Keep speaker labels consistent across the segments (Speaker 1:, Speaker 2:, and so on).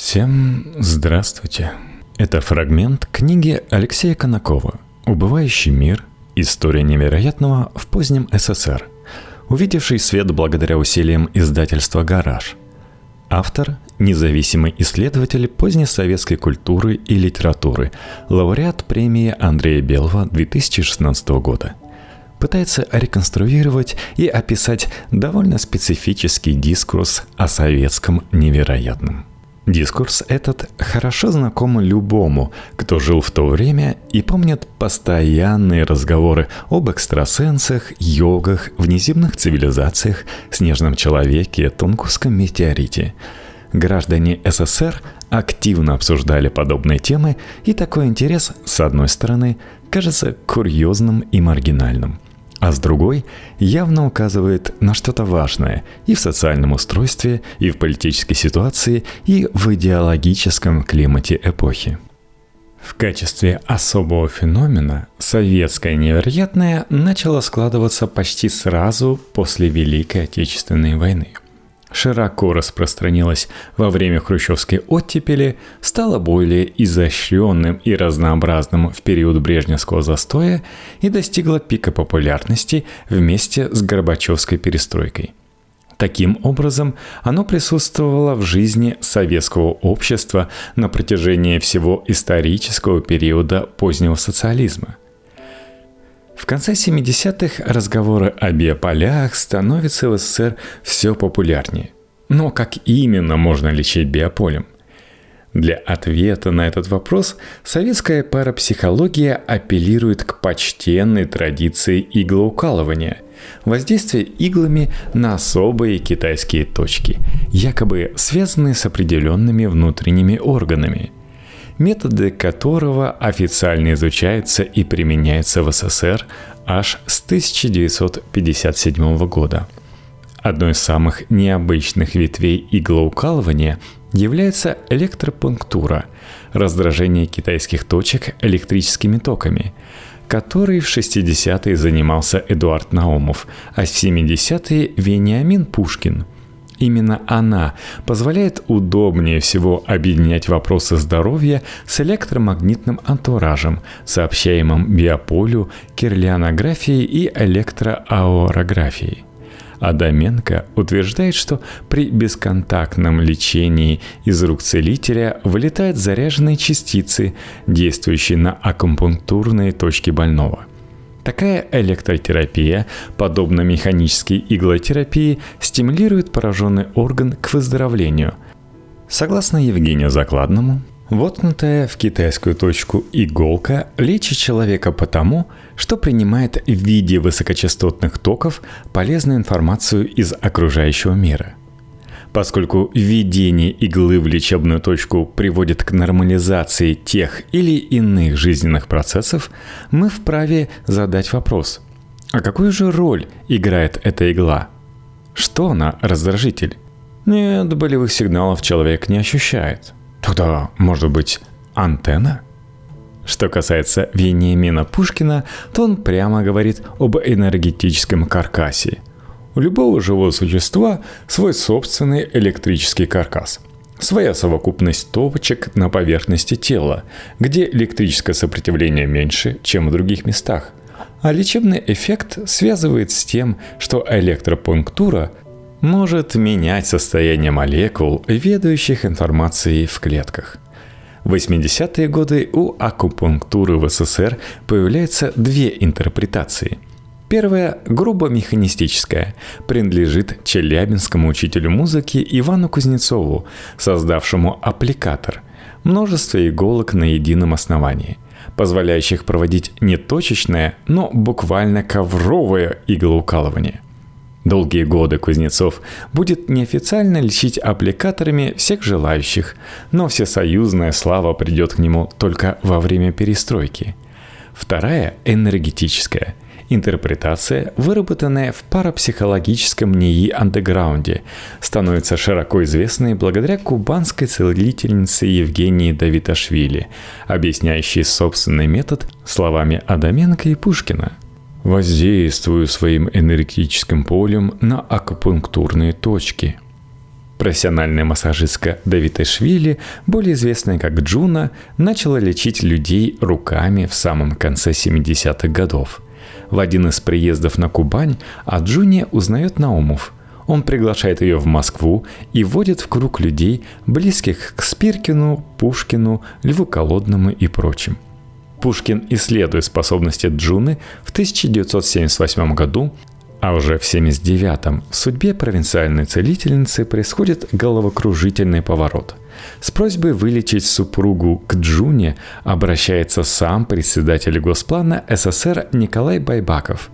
Speaker 1: Всем здравствуйте. Это фрагмент книги Алексея Конакова «Убывающий мир. История невероятного в позднем СССР», увидевший свет благодаря усилиям издательства «Гараж». Автор – независимый исследователь поздней советской культуры и литературы, лауреат премии Андрея Белого 2016 года – пытается реконструировать и описать довольно специфический дискурс о советском невероятном. Дискурс этот хорошо знаком любому, кто жил в то время и помнит постоянные разговоры об экстрасенсах, йогах, внеземных цивилизациях, снежном человеке, Тунгусском метеорите. Граждане СССР активно обсуждали подобные темы, и такой интерес, с одной стороны, кажется курьезным и маргинальным – а с другой явно указывает на что-то важное и в социальном устройстве, и в политической ситуации, и в идеологическом климате эпохи. В качестве особого феномена советское невероятное начало складываться почти сразу после Великой Отечественной войны – широко распространилась во время хрущевской оттепели, стала более изощренным и разнообразным в период брежневского застоя и достигла пика популярности вместе с Горбачевской перестройкой. Таким образом, оно присутствовало в жизни советского общества на протяжении всего исторического периода позднего социализма. В конце 70-х разговоры о биополях становятся в СССР все популярнее. Но как именно можно лечить биополем? Для ответа на этот вопрос советская парапсихология апеллирует к почтенной традиции иглоукалывания – воздействие иглами на особые китайские точки, якобы связанные с определенными внутренними органами – методы которого официально изучаются и применяются в СССР аж с 1957 года. Одной из самых необычных ветвей иглоукалывания является электропунктура – раздражение китайских точек электрическими токами, которой в 60-е занимался Эдуард Наумов, а в 70-е – Вениамин Пушкин – Именно она позволяет удобнее всего объединять вопросы здоровья с электромагнитным антуражем, сообщаемым биополю, кирлианографией и электроаорографией. Адаменко утверждает, что при бесконтактном лечении из рук целителя вылетают заряженные частицы, действующие на акупунктурные точки больного. Такая электротерапия, подобно механической иглотерапии, стимулирует пораженный орган к выздоровлению. Согласно Евгению Закладному, воткнутая в китайскую точку иголка лечит человека потому, что принимает в виде высокочастотных токов полезную информацию из окружающего мира – поскольку введение иглы в лечебную точку приводит к нормализации тех или иных жизненных процессов, мы вправе задать вопрос, а какую же роль играет эта игла? Что она раздражитель? Нет, болевых сигналов человек не ощущает. Тогда, может быть, антенна? Что касается Вениамина Пушкина, то он прямо говорит об энергетическом каркасе – у любого живого существа свой собственный электрический каркас. Своя совокупность точек на поверхности тела, где электрическое сопротивление меньше, чем в других местах. А лечебный эффект связывает с тем, что электропунктура может менять состояние молекул, ведающих информацией в клетках. В 80-е годы у акупунктуры в СССР появляются две интерпретации – Первая, грубо механистическая, принадлежит челябинскому учителю музыки Ивану Кузнецову, создавшему аппликатор – множество иголок на едином основании, позволяющих проводить не точечное, но буквально ковровое иглоукалывание – Долгие годы Кузнецов будет неофициально лечить аппликаторами всех желающих, но всесоюзная слава придет к нему только во время перестройки. Вторая – энергетическая – Интерпретация, выработанная в парапсихологическом НИИ андеграунде, становится широко известной благодаря кубанской целительнице Евгении Давиташвили, объясняющей собственный метод словами Адаменко и Пушкина. Воздействую своим энергетическим полем на акупунктурные точки. Профессиональная массажистка Давида Швили, более известная как Джуна, начала лечить людей руками в самом конце 70-х годов. В один из приездов на Кубань о Джуне узнает Наумов. Он приглашает ее в Москву и вводит в круг людей, близких к Спиркину, Пушкину, Льву Колодному и прочим. Пушкин исследует способности Джуны в 1978 году а уже в 79-м в судьбе провинциальной целительницы происходит головокружительный поворот. С просьбой вылечить супругу к Джуне обращается сам председатель Госплана СССР Николай Байбаков.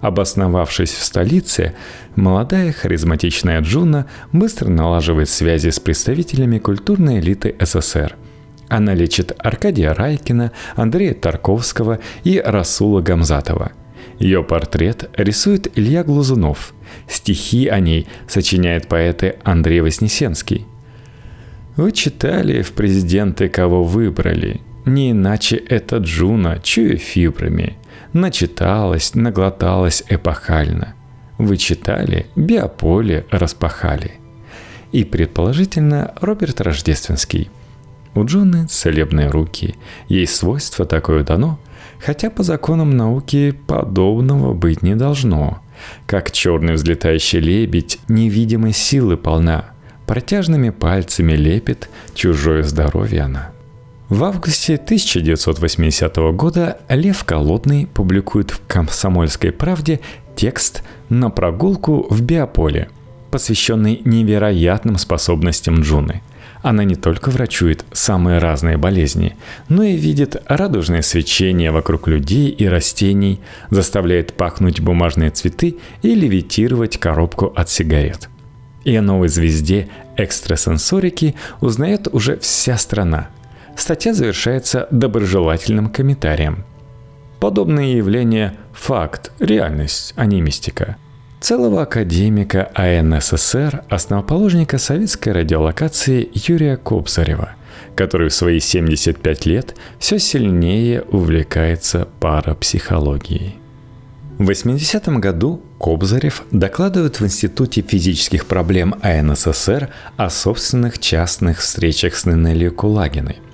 Speaker 1: Обосновавшись в столице, молодая харизматичная Джуна быстро налаживает связи с представителями культурной элиты СССР – она лечит Аркадия Райкина, Андрея Тарковского и Расула Гамзатова – ее портрет рисует Илья Глазунов. Стихи о ней сочиняет поэт Андрей Вознесенский. Вы читали в президенты, кого выбрали. Не иначе это Джуна, чуя фибрами. Начиталась, наглоталась эпохально. Вы читали, биополе распахали. И, предположительно, Роберт Рождественский. У Джуны целебные руки. Ей свойство такое дано – Хотя по законам науки подобного быть не должно. Как черный взлетающий лебедь невидимой силы полна. Протяжными пальцами лепит чужое здоровье она. В августе 1980 года Лев Колодный публикует в «Комсомольской правде» текст «На прогулку в биополе», посвященный невероятным способностям Джуны – она не только врачует самые разные болезни, но и видит радужное свечение вокруг людей и растений, заставляет пахнуть бумажные цветы и левитировать коробку от сигарет. И о новой звезде экстрасенсорики узнает уже вся страна. Статья завершается доброжелательным комментарием. Подобные явления – факт, реальность, а не мистика – целого академика АНССР, основоположника советской радиолокации Юрия Кобзарева, который в свои 75 лет все сильнее увлекается парапсихологией. В 80-м году Кобзарев докладывает в Институте физических проблем АНССР о собственных частных встречах с Нинелью Кулагиной –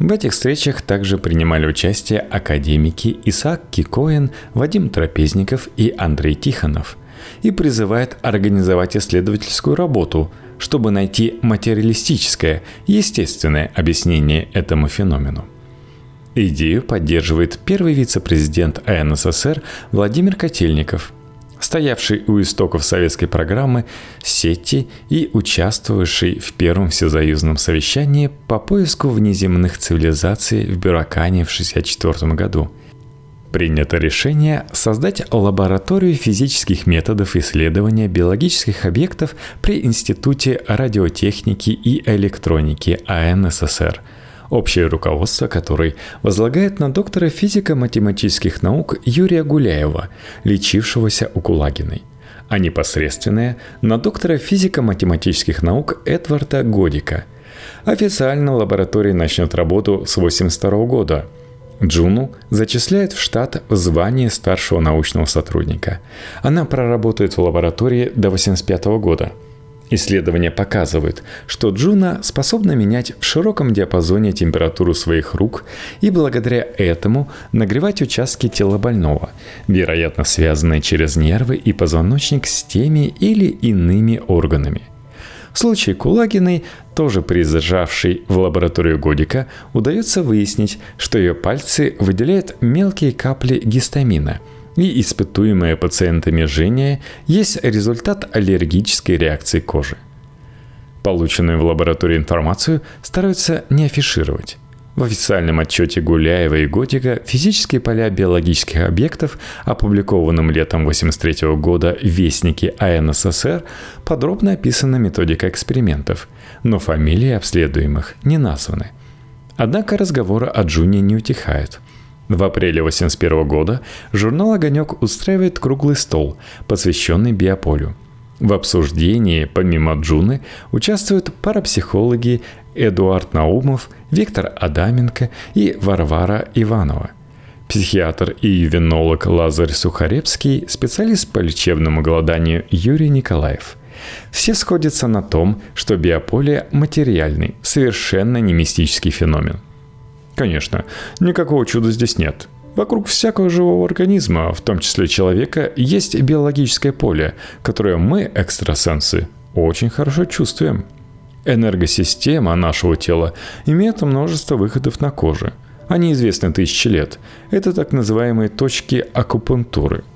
Speaker 1: в этих встречах также принимали участие академики Исаак Кикоин, Вадим Трапезников и Андрей Тихонов и призывает организовать исследовательскую работу, чтобы найти материалистическое, естественное объяснение этому феномену. Идею поддерживает первый вице-президент АНССР Владимир Котельников – стоявший у истоков советской программы сети и участвовавший в первом всесоюзном совещании по поиску внеземных цивилизаций в Бюракане в 1964 году. Принято решение создать лабораторию физических методов исследования биологических объектов при Институте радиотехники и электроники АНССР – общее руководство которой возлагает на доктора физико-математических наук Юрия Гуляева, лечившегося у Кулагиной, а непосредственно на доктора физико-математических наук Эдварда Годика. Официально лаборатория начнет работу с 1982 года – Джуну зачисляют в штат в звании старшего научного сотрудника. Она проработает в лаборатории до 1985 года – Исследования показывают, что Джуна способна менять в широком диапазоне температуру своих рук и благодаря этому нагревать участки тела больного, вероятно связанные через нервы и позвоночник с теми или иными органами. В случае Кулагиной, тоже приезжавшей в лабораторию Годика, удается выяснить, что ее пальцы выделяют мелкие капли гистамина – и испытуемое пациентами жжение есть результат аллергической реакции кожи. Полученную в лаборатории информацию стараются не афишировать. В официальном отчете Гуляева и Готика физические поля биологических объектов, опубликованном летом 1983 года в Вестнике АНССР, подробно описана методика экспериментов, но фамилии обследуемых не названы. Однако разговоры о Джуне не утихают – в апреле 1981 года журнал «Огонек» устраивает круглый стол, посвященный биополю. В обсуждении, помимо Джуны, участвуют парапсихологи Эдуард Наумов, Виктор Адаменко и Варвара Иванова. Психиатр и ювенолог Лазарь Сухаревский, специалист по лечебному голоданию Юрий Николаев – Все сходятся на том, что биополе – материальный, совершенно не мистический феномен. Конечно, никакого чуда здесь нет. Вокруг всякого живого организма, в том числе человека, есть биологическое поле, которое мы, экстрасенсы, очень хорошо чувствуем. Энергосистема нашего тела имеет множество выходов на коже. Они известны тысячи лет. Это так называемые точки акупунктуры –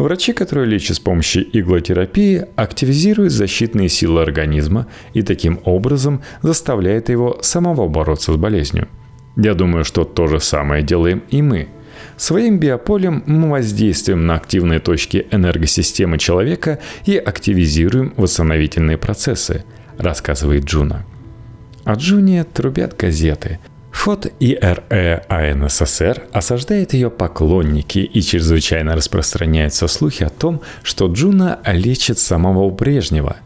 Speaker 1: Врачи, которые лечат с помощью иглотерапии, активизируют защитные силы организма и таким образом заставляют его самого бороться с болезнью. Я думаю, что то же самое делаем и мы. Своим биополем мы воздействуем на активные точки энергосистемы человека и активизируем восстановительные процессы, рассказывает Джуна. О Джуне трубят газеты, вход ИРЭ АН СССР осаждают ее поклонники и чрезвычайно распространяются слухи о том, что Джуна лечит самого Брежнева.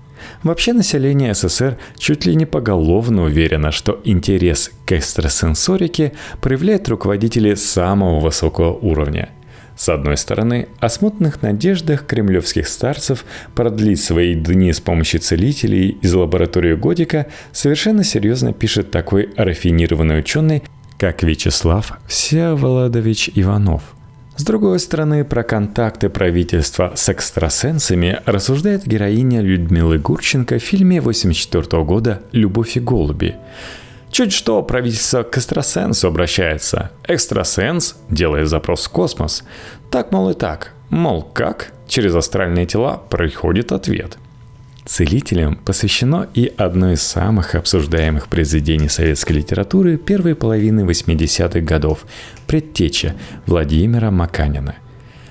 Speaker 1: Вообще население СССР чуть ли не поголовно уверено, что интерес к экстрасенсорике проявляют руководители самого высокого уровня – с одной стороны, о смутных надеждах кремлевских старцев продлить свои дни с помощью целителей из лаборатории Годика совершенно серьезно пишет такой рафинированный ученый, как Вячеслав Всеволодович Иванов. С другой стороны, про контакты правительства с экстрасенсами рассуждает героиня Людмилы Гурченко в фильме 1984 года «Любовь и голуби». Чуть что правительство к экстрасенсу обращается. Экстрасенс делает запрос в космос. Так, мол, и так. Мол, как? Через астральные тела приходит ответ. Целителям посвящено и одно из самых обсуждаемых произведений советской литературы первой половины 80-х годов «Предтеча» Владимира Маканина.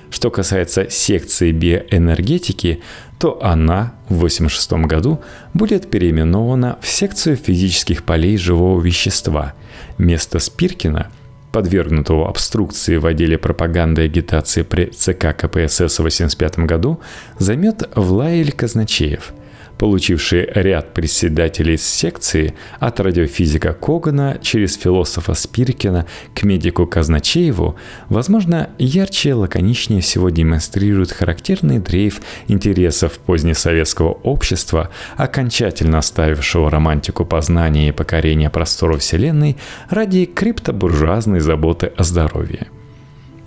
Speaker 1: Что касается секции биоэнергетики, то она в 1986 году будет переименована в секцию физических полей живого вещества. Место Спиркина, подвергнутого обструкции в отделе пропаганды и агитации при ЦК КПСС в 1985 году, займет Влаиль Казначеев – получивший ряд председателей секции от радиофизика Когана через философа Спиркина к медику Казначееву, возможно, ярче и лаконичнее всего демонстрирует характерный дрейф интересов позднесоветского общества, окончательно оставившего романтику познания и покорения просторов Вселенной ради криптобуржуазной заботы о здоровье.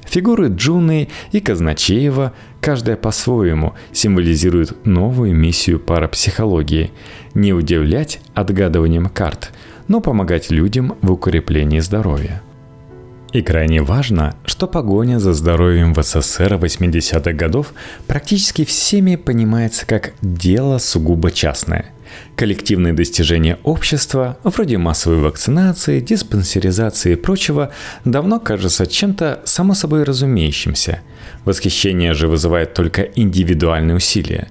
Speaker 1: Фигуры Джуны и Казначеева, каждая по-своему, символизируют новую миссию парапсихологии – не удивлять отгадыванием карт, но помогать людям в укреплении здоровья. И крайне важно, что погоня за здоровьем в СССР 80-х годов практически всеми понимается как дело сугубо частное – Коллективные достижения общества, вроде массовой вакцинации, диспансеризации и прочего, давно кажутся чем-то само собой разумеющимся. Восхищение же вызывает только индивидуальные усилия.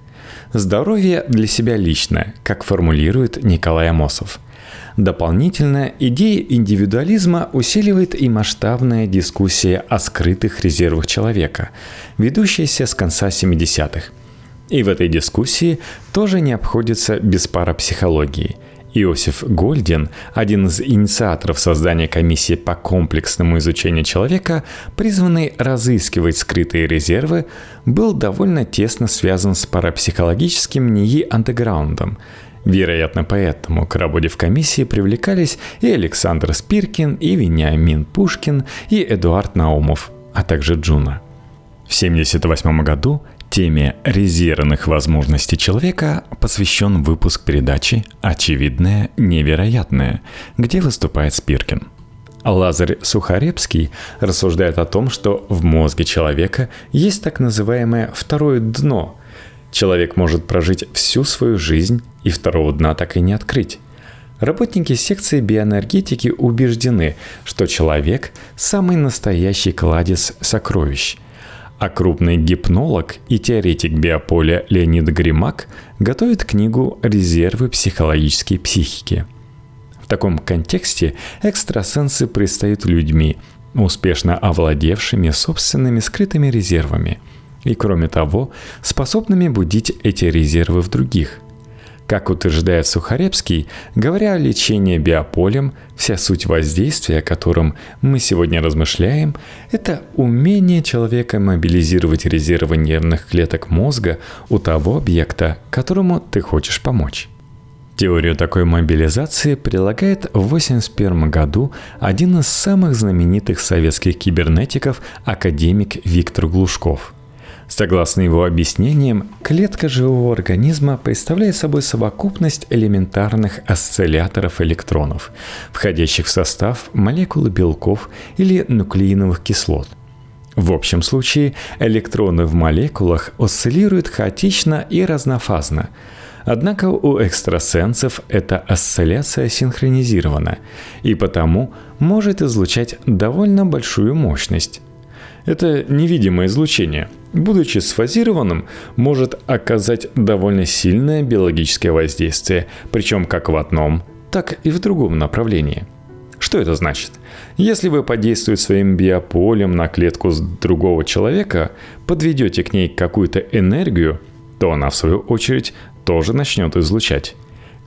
Speaker 1: Здоровье для себя личное, как формулирует Николай Амосов. Дополнительно идея индивидуализма усиливает и масштабная дискуссия о скрытых резервах человека, ведущаяся с конца 70-х – и в этой дискуссии тоже не обходится без парапсихологии. Иосиф Гольдин, один из инициаторов создания комиссии по комплексному изучению человека, призванный разыскивать скрытые резервы, был довольно тесно связан с парапсихологическим НИИ андеграундом. Вероятно, поэтому к работе в комиссии привлекались и Александр Спиркин, и Вениамин Пушкин, и Эдуард Наумов, а также Джуна. В 1978 году Теме резервных возможностей человека посвящен выпуск передачи «Очевидное невероятное», где выступает Спиркин. Лазарь Сухаревский рассуждает о том, что в мозге человека есть так называемое второе дно. Человек может прожить всю свою жизнь и второго дна так и не открыть. Работники секции биоэнергетики убеждены, что человек – самый настоящий кладезь сокровищ – а крупный гипнолог и теоретик биополя Леонид Гримак готовит книгу «Резервы психологической психики». В таком контексте экстрасенсы предстают людьми, успешно овладевшими собственными скрытыми резервами, и кроме того, способными будить эти резервы в других. Как утверждает Сухаревский, говоря о лечении биополем, вся суть воздействия, о котором мы сегодня размышляем, это умение человека мобилизировать резервы нервных клеток мозга у того объекта, которому ты хочешь помочь. Теорию такой мобилизации прилагает в 1981 году один из самых знаменитых советских кибернетиков, академик Виктор Глушков – Согласно его объяснениям, клетка живого организма представляет собой совокупность элементарных осцилляторов электронов, входящих в состав молекулы белков или нуклеиновых кислот. В общем случае электроны в молекулах осциллируют хаотично и разнофазно. Однако у экстрасенсов эта осцилляция синхронизирована и потому может излучать довольно большую мощность. Это невидимое излучение, будучи сфазированным, может оказать довольно сильное биологическое воздействие, причем как в одном, так и в другом направлении. Что это значит? Если вы подействуете своим биополем на клетку другого человека, подведете к ней какую-то энергию, то она, в свою очередь, тоже начнет излучать.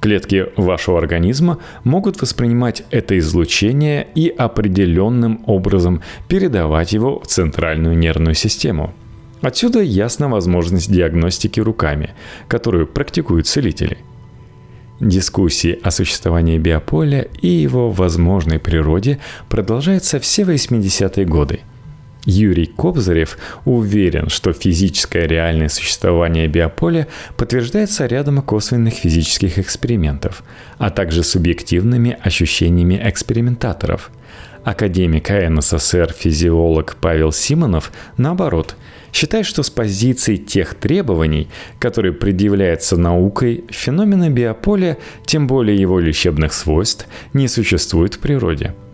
Speaker 1: Клетки вашего организма могут воспринимать это излучение и определенным образом передавать его в центральную нервную систему. Отсюда ясна возможность диагностики руками, которую практикуют целители. Дискуссии о существовании биополя и его возможной природе продолжаются все 80-е годы – Юрий Кобзарев уверен, что физическое реальное существование биополя подтверждается рядом косвенных физических экспериментов, а также субъективными ощущениями экспериментаторов. Академик НССР физиолог Павел Симонов, наоборот, считает, что с позиции тех требований, которые предъявляются наукой, феномена биополя, тем более его лечебных свойств, не существует в природе –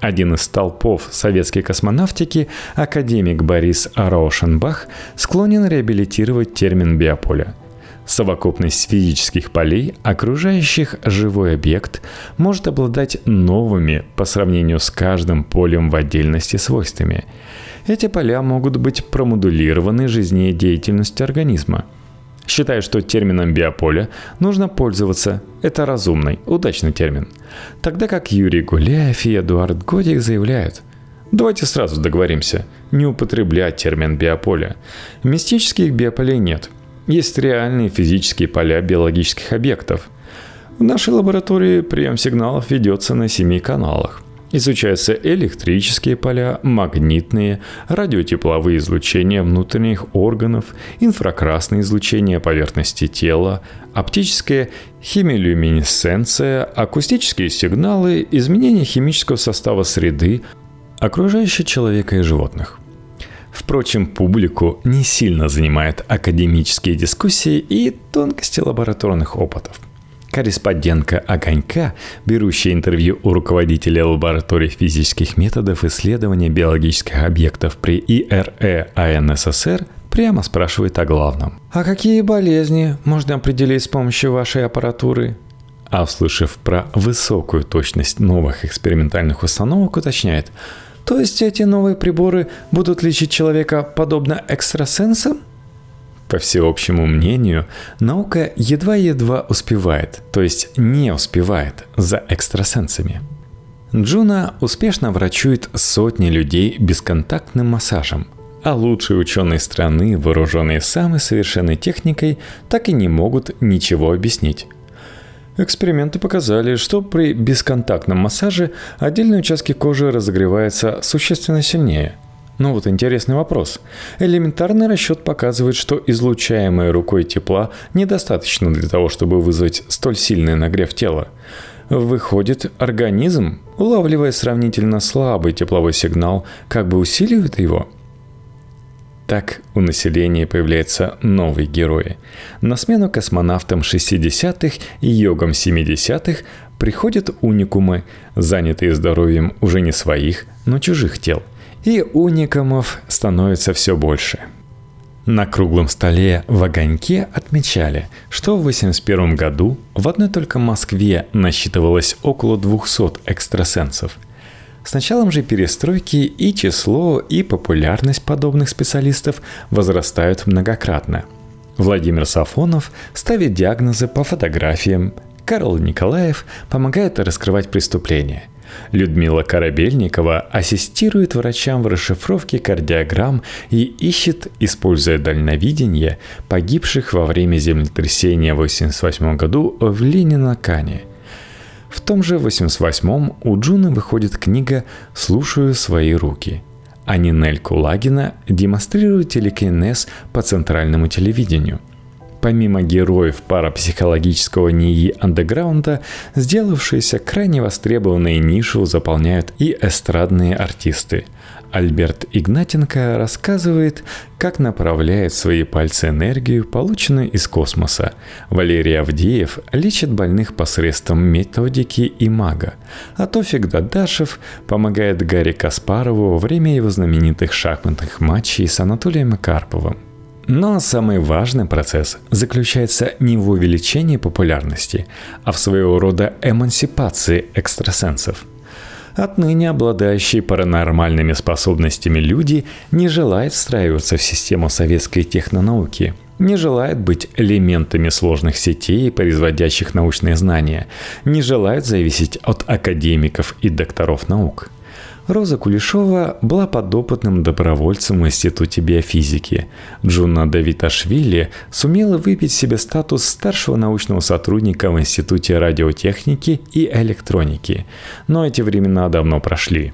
Speaker 1: один из столпов советской космонавтики, академик Борис Раушенбах, склонен реабилитировать термин биополя. Совокупность физических полей, окружающих живой объект, может обладать новыми по сравнению с каждым полем в отдельности свойствами. Эти поля могут быть промодулированы жизнедеятельностью организма – Считаю, что термином биополя нужно пользоваться. Это разумный, удачный термин. Тогда как Юрий Гуляев и Эдуард Годик заявляют, Давайте сразу договоримся, не употреблять термин биополя. Мистических биополей нет. Есть реальные физические поля биологических объектов. В нашей лаборатории прием сигналов ведется на семи каналах – Изучаются электрические поля, магнитные, радиотепловые излучения внутренних органов, инфракрасное излучение поверхности тела, оптическая химилюминесценция, акустические сигналы, изменение химического состава среды, окружающей человека и животных. Впрочем, публику не сильно занимают академические дискуссии и тонкости лабораторных опытов – Корреспондентка «Огонька», берущая интервью у руководителя лаборатории физических методов исследования биологических объектов при ИРЭ АНССР, прямо спрашивает о главном. «А какие болезни можно определить с помощью вашей аппаратуры?» А услышав про высокую точность новых экспериментальных установок, уточняет – то есть эти новые приборы будут лечить человека подобно экстрасенсам? По всеобщему мнению, наука едва-едва успевает, то есть не успевает за экстрасенсами. Джуна успешно врачует сотни людей бесконтактным массажем, а лучшие ученые страны, вооруженные самой совершенной техникой, так и не могут ничего объяснить. Эксперименты показали, что при бесконтактном массаже отдельные участки кожи разогреваются существенно сильнее – ну вот интересный вопрос. Элементарный расчет показывает, что излучаемое рукой тепла недостаточно для того, чтобы вызвать столь сильный нагрев тела. Выходит, организм, улавливая сравнительно слабый тепловой сигнал, как бы усиливает его – так у населения появляются новые герои. На смену космонавтам 60-х и йогам 70-х приходят уникумы, занятые здоровьем уже не своих, но чужих тел – и уникамов становится все больше. На круглом столе в огоньке отмечали, что в 1981 году в одной только Москве насчитывалось около 200 экстрасенсов. С началом же перестройки и число, и популярность подобных специалистов возрастают многократно. Владимир Сафонов ставит диагнозы по фотографиям, Карл Николаев помогает раскрывать преступления. Людмила Корабельникова ассистирует врачам в расшифровке кардиограмм и ищет, используя дальновидение, погибших во время землетрясения в 1988 году в Ленинакане. В том же 88-м у Джуна выходит книга «Слушаю свои руки», а Нинель Кулагина демонстрирует телекинез по центральному телевидению – Помимо героев парапсихологического НИИ андеграунда, сделавшиеся крайне востребованные нишу заполняют и эстрадные артисты. Альберт Игнатенко рассказывает, как направляет свои пальцы энергию, полученную из космоса. Валерий Авдеев лечит больных посредством методики и мага. А Тофик Дадашев помогает Гарри Каспарову во время его знаменитых шахматных матчей с Анатолием Карповым. Но самый важный процесс заключается не в увеличении популярности, а в своего рода эмансипации экстрасенсов. Отныне обладающие паранормальными способностями люди не желают встраиваться в систему советской технонауки, не желают быть элементами сложных сетей, производящих научные знания, не желают зависеть от академиков и докторов наук – Роза Кулешова была подопытным добровольцем в Институте биофизики. Джуна Давиташвили сумела выпить себе статус старшего научного сотрудника в Институте радиотехники и электроники. Но эти времена давно прошли.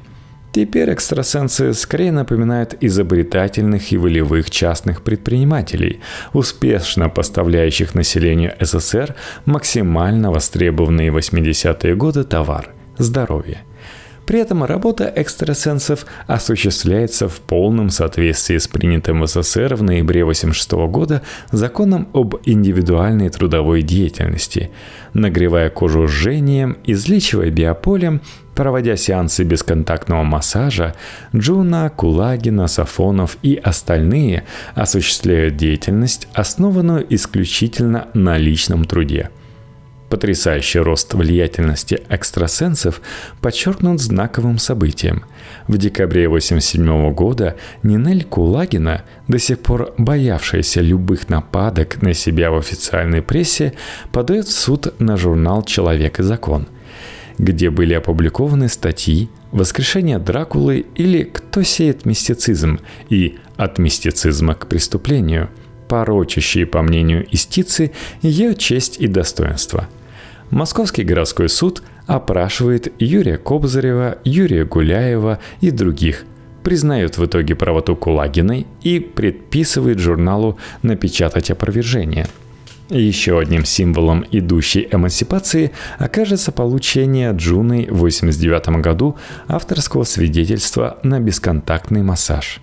Speaker 1: Теперь экстрасенсы скорее напоминают изобретательных и волевых частных предпринимателей, успешно поставляющих населению СССР максимально востребованный в 80-е годы товар – здоровье – при этом работа экстрасенсов осуществляется в полном соответствии с принятым в СССР в ноябре 1986 года законом об индивидуальной трудовой деятельности, нагревая кожу жжением, излечивая биополем, Проводя сеансы бесконтактного массажа, Джуна, Кулагина, Сафонов и остальные осуществляют деятельность, основанную исключительно на личном труде – Потрясающий рост влиятельности экстрасенсов подчеркнут знаковым событием. В декабре 1987 года Нинель Кулагина, до сих пор боявшаяся любых нападок на себя в официальной прессе, подает в суд на журнал «Человек и закон», где были опубликованы статьи «Воскрешение Дракулы» или «Кто сеет мистицизм» и «От мистицизма к преступлению», порочащие, по мнению истицы, ее честь и достоинство – Московский городской суд опрашивает Юрия Кобзарева, Юрия Гуляева и других, признает в итоге правоту Кулагиной и предписывает журналу напечатать опровержение. Еще одним символом идущей эмансипации окажется получение Джуной в 1989 году авторского свидетельства на бесконтактный массаж.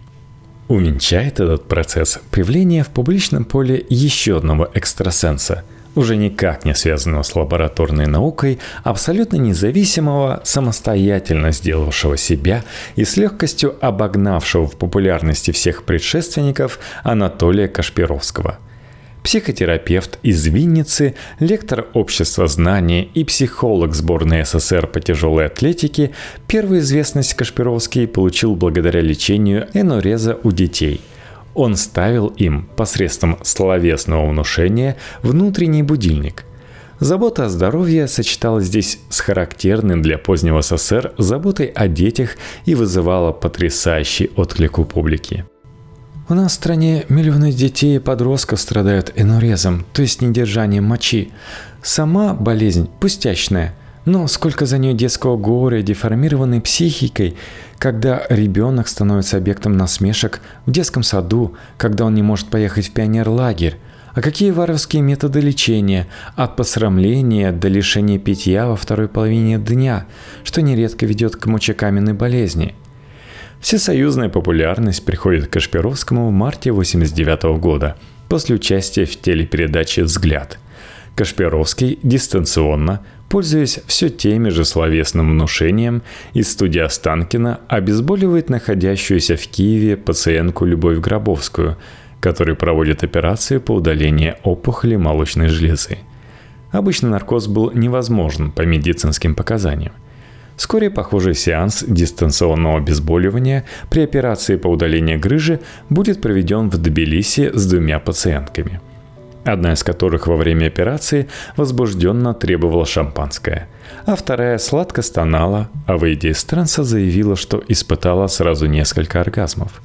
Speaker 1: Увенчает этот процесс появление в публичном поле еще одного экстрасенса – уже никак не связанного с лабораторной наукой, абсолютно независимого, самостоятельно сделавшего себя и с легкостью обогнавшего в популярности всех предшественников Анатолия Кашпировского – психотерапевт из Винницы, лектор общества знания и психолог сборной СССР по тяжелой атлетике, первую известность Кашпировский получил благодаря лечению энуреза у детей – он ставил им посредством словесного внушения внутренний будильник. Забота о здоровье сочеталась здесь с характерным для позднего СССР заботой о детях и вызывала потрясающий отклик у публики. У нас в стране миллионы детей и подростков страдают энурезом, то есть недержанием мочи. Сама болезнь пустячная – но сколько за нее детского горя, деформированной психикой, когда ребенок становится объектом насмешек в детском саду, когда он не может поехать в пионерлагерь, а какие варварские методы лечения, от посрамления до лишения питья во второй половине дня, что нередко ведет к мочекаменной болезни. Всесоюзная популярность приходит к Кашпировскому в марте 1989 года после участия в телепередаче «Взгляд». Кашпировский дистанционно Пользуясь все теми же словесным внушением, из студии Останкина обезболивает находящуюся в Киеве пациентку Любовь Гробовскую, который проводит операцию по удалению опухоли молочной железы. Обычно наркоз был невозможен по медицинским показаниям. Вскоре похожий сеанс дистанционного обезболивания при операции по удалению грыжи будет проведен в Тбилиси с двумя пациентками – одна из которых во время операции возбужденно требовала шампанское, а вторая сладко стонала, а выйдя из транса заявила, что испытала сразу несколько оргазмов.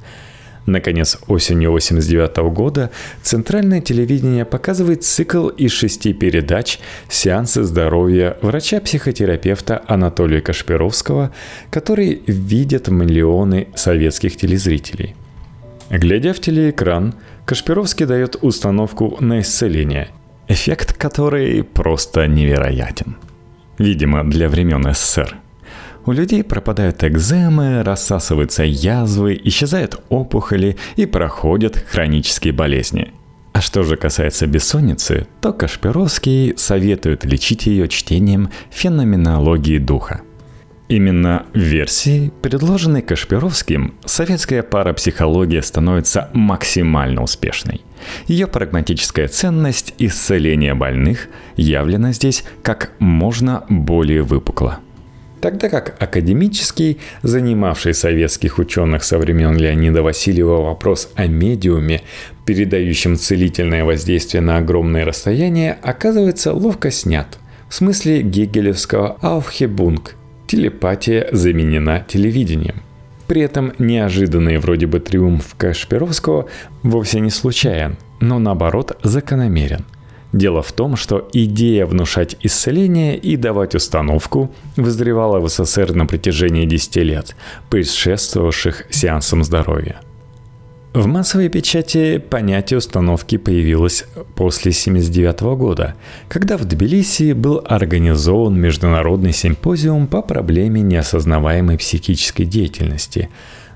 Speaker 1: Наконец, осенью 1989 года Центральное телевидение показывает цикл из шести передач «Сеансы здоровья» врача-психотерапевта Анатолия Кашпировского, который видят миллионы советских телезрителей. Глядя в телеэкран, Кашпировский дает установку на исцеление, эффект которой просто невероятен. Видимо, для времен СССР. У людей пропадают экземы, рассасываются язвы, исчезают опухоли и проходят хронические болезни. А что же касается бессонницы, то Кашпировский советует лечить ее чтением феноменологии духа – Именно в версии, предложенной Кашпировским, советская парапсихология становится максимально успешной. Ее прагматическая ценность исцеления больных явлена здесь как можно более выпукло. Тогда как академический, занимавший советских ученых со времен Леонида Васильева вопрос о медиуме, передающем целительное воздействие на огромные расстояния, оказывается ловко снят – в смысле гегелевского «Aufhebung», телепатия заменена телевидением. При этом неожиданный вроде бы триумф Кашпировского вовсе не случайен, но наоборот закономерен. Дело в том, что идея внушать исцеление и давать установку вызревала в СССР на протяжении 10 лет, предшествовавших сеансам здоровья – в массовой печати понятие установки появилось после 1979 года, когда в Тбилиси был организован международный симпозиум по проблеме неосознаваемой психической деятельности.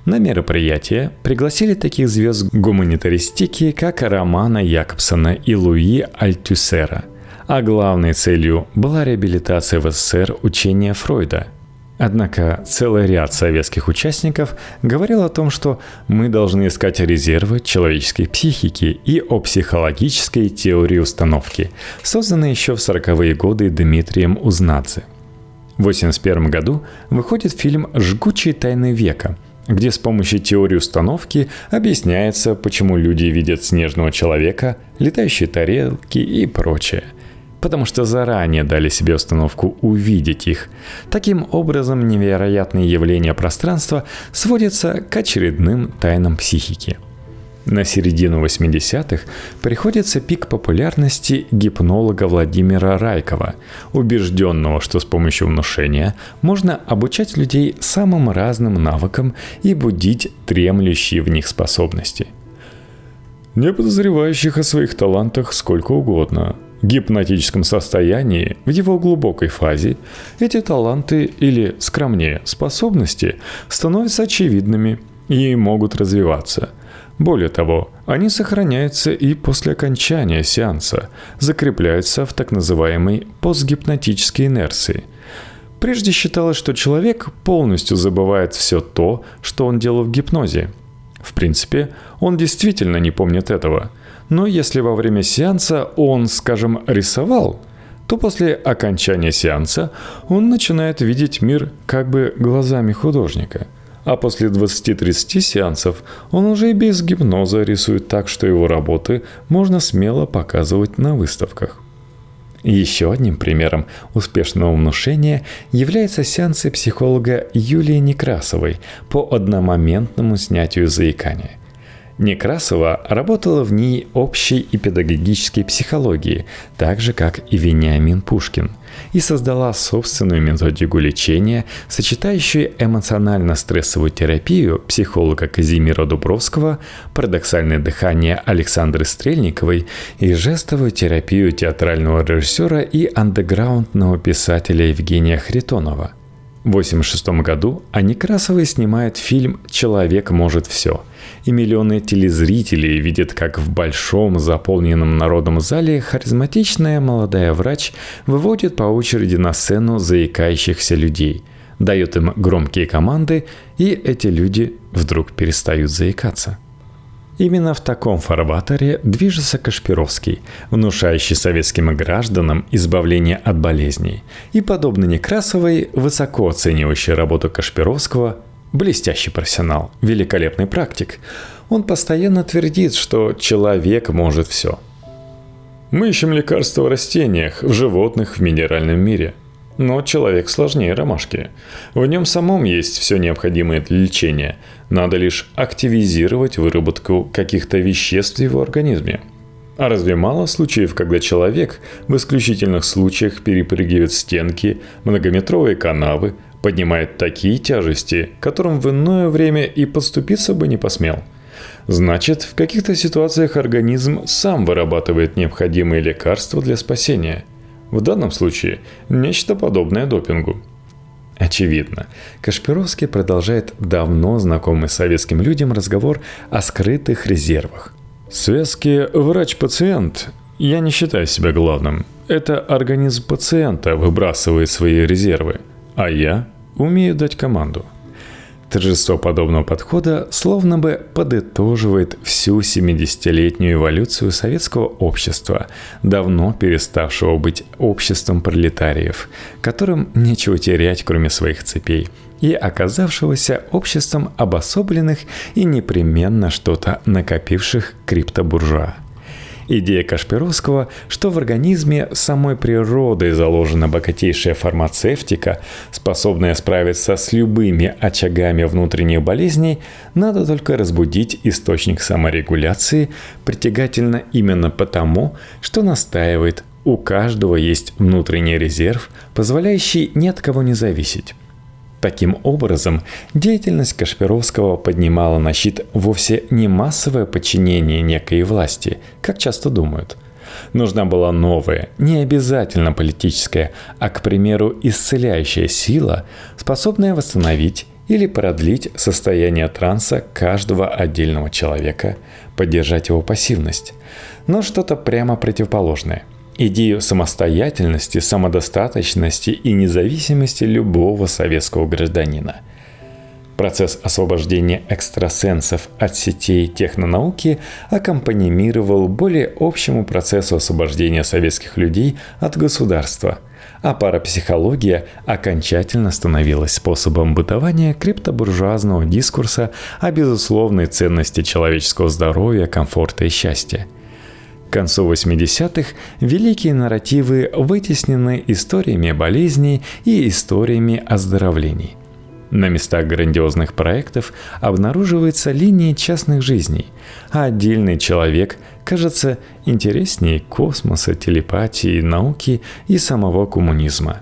Speaker 1: На мероприятие пригласили таких звезд гуманитаристики, как Романа Якобсона и Луи Альтюсера. А главной целью была реабилитация в СССР учения Фройда – Однако целый ряд советских участников говорил о том, что мы должны искать резервы человеческой психики и о психологической теории установки, созданной еще в 40-е годы Дмитрием Узнадзе. В 1981 году выходит фильм «Жгучие тайны века», где с помощью теории установки объясняется, почему люди видят снежного человека, летающие тарелки и прочее – потому что заранее дали себе установку увидеть их. Таким образом, невероятные явления пространства сводятся к очередным тайнам психики. На середину 80-х приходится пик популярности гипнолога Владимира Райкова, убежденного, что с помощью внушения можно обучать людей самым разным навыкам и будить дремлющие в них способности. Не подозревающих о своих талантах сколько угодно – гипнотическом состоянии, в его глубокой фазе, эти таланты или, скромнее, способности становятся очевидными и могут развиваться. Более того, они сохраняются и после окончания сеанса, закрепляются в так называемой постгипнотической инерции. Прежде считалось, что человек полностью забывает все то, что он делал в гипнозе. В принципе, он действительно не помнит этого – но если во время сеанса он, скажем, рисовал, то после окончания сеанса он начинает видеть мир как бы глазами художника. А после 20-30 сеансов он уже и без гипноза рисует так, что его работы можно смело показывать на выставках. Еще одним примером успешного внушения являются сеансы психолога Юлии Некрасовой по одномоментному снятию заикания – Некрасова работала в ней общей и педагогической психологии, так же, как и Вениамин Пушкин, и создала собственную методику лечения, сочетающую эмоционально-стрессовую терапию психолога Казимира Дубровского, парадоксальное дыхание Александры Стрельниковой и жестовую терапию театрального режиссера и андеграундного писателя Евгения Хритонова – 1986 году Некрасовой снимает фильм «Человек может все», и миллионы телезрителей видят, как в большом заполненном народом зале харизматичная молодая врач выводит по очереди на сцену заикающихся людей, дает им громкие команды, и эти люди вдруг перестают заикаться. Именно в таком фарватере движется Кашпировский, внушающий советским гражданам избавление от болезней. И подобно Некрасовой, высоко оценивающий работу Кашпировского, блестящий профессионал, великолепный практик, он постоянно твердит, что человек может все. Мы ищем лекарства в растениях, в животных, в минеральном мире. Но человек сложнее ромашки. В нем самом есть все необходимое для лечения. Надо лишь активизировать выработку каких-то веществ в его организме. А разве мало случаев, когда человек в исключительных случаях перепрыгивает стенки, многометровые канавы, поднимает такие тяжести, которым в иное время и подступиться бы не посмел. Значит, в каких-то ситуациях организм сам вырабатывает необходимые лекарства для спасения. В данном случае нечто подобное допингу. Очевидно, Кашпировский продолжает давно знакомый советским людям разговор о скрытых резервах. Связки врач-пациент я не считаю себя главным. Это организм пациента выбрасывает свои резервы, а я умею дать команду. Торжество подобного подхода словно бы подытоживает всю 70-летнюю эволюцию советского общества, давно переставшего быть обществом пролетариев, которым нечего терять, кроме своих цепей, и оказавшегося обществом обособленных и непременно что-то накопивших криптобуржуа. Идея Кашпировского, что в организме самой природой заложена богатейшая фармацевтика, способная справиться с любыми очагами внутренних болезней, надо только разбудить источник саморегуляции, притягательно именно потому, что настаивает у каждого есть внутренний резерв, позволяющий ни от кого не зависеть. Таким образом, деятельность Кашпировского поднимала на щит вовсе не массовое подчинение некой власти, как часто думают. Нужна была новая, не обязательно политическая, а, к примеру, исцеляющая сила, способная восстановить или продлить состояние транса каждого отдельного человека, поддержать его пассивность. Но что-то прямо противоположное – идею самостоятельности, самодостаточности и независимости любого советского гражданина. Процесс освобождения экстрасенсов от сетей технонауки аккомпанимировал более общему процессу освобождения советских людей от государства, а парапсихология окончательно становилась способом бытования криптобуржуазного дискурса о безусловной ценности человеческого здоровья, комфорта и счастья – концу 80-х великие нарративы вытеснены историями болезней и историями оздоровлений. На местах грандиозных проектов обнаруживаются линии частных жизней, а отдельный человек кажется интереснее космоса, телепатии, науки и самого коммунизма.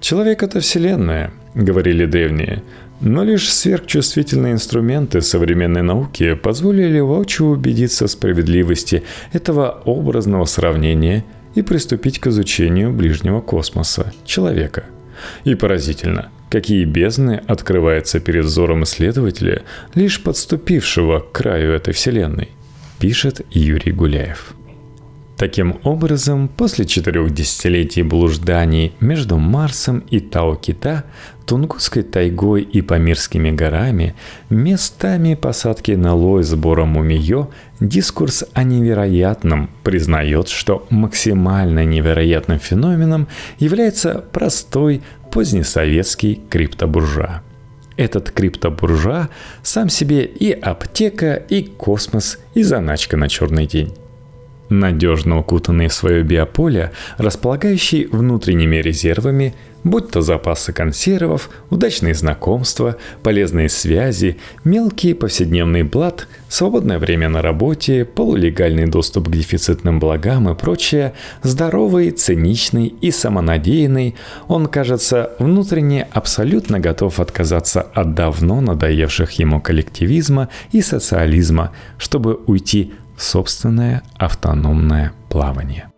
Speaker 1: «Человек — это Вселенная», — говорили древние, но лишь сверхчувствительные инструменты современной науки позволили воочию убедиться в справедливости этого образного сравнения и приступить к изучению ближнего космоса, человека. И поразительно, какие бездны открываются перед взором исследователя, лишь подступившего к краю этой вселенной, пишет Юрий Гуляев. Таким образом, после четырех десятилетий блужданий между Марсом и Тау-Кита, Тунгусской тайгой и Памирскими горами, местами посадки на лой сбора мумиё, дискурс о невероятном признает, что максимально невероятным феноменом является простой позднесоветский криптобуржуа. Этот криптобуржуа сам себе и аптека, и космос, и заначка на черный день надежно укутанный в свое биополе, располагающий внутренними резервами, будь то запасы консервов, удачные знакомства, полезные связи, мелкий повседневный блат, свободное время на работе, полулегальный доступ к дефицитным благам и прочее, здоровый, циничный и самонадеянный, он, кажется, внутренне абсолютно готов отказаться от давно надоевших ему коллективизма и социализма, чтобы уйти собственное автономное плавание.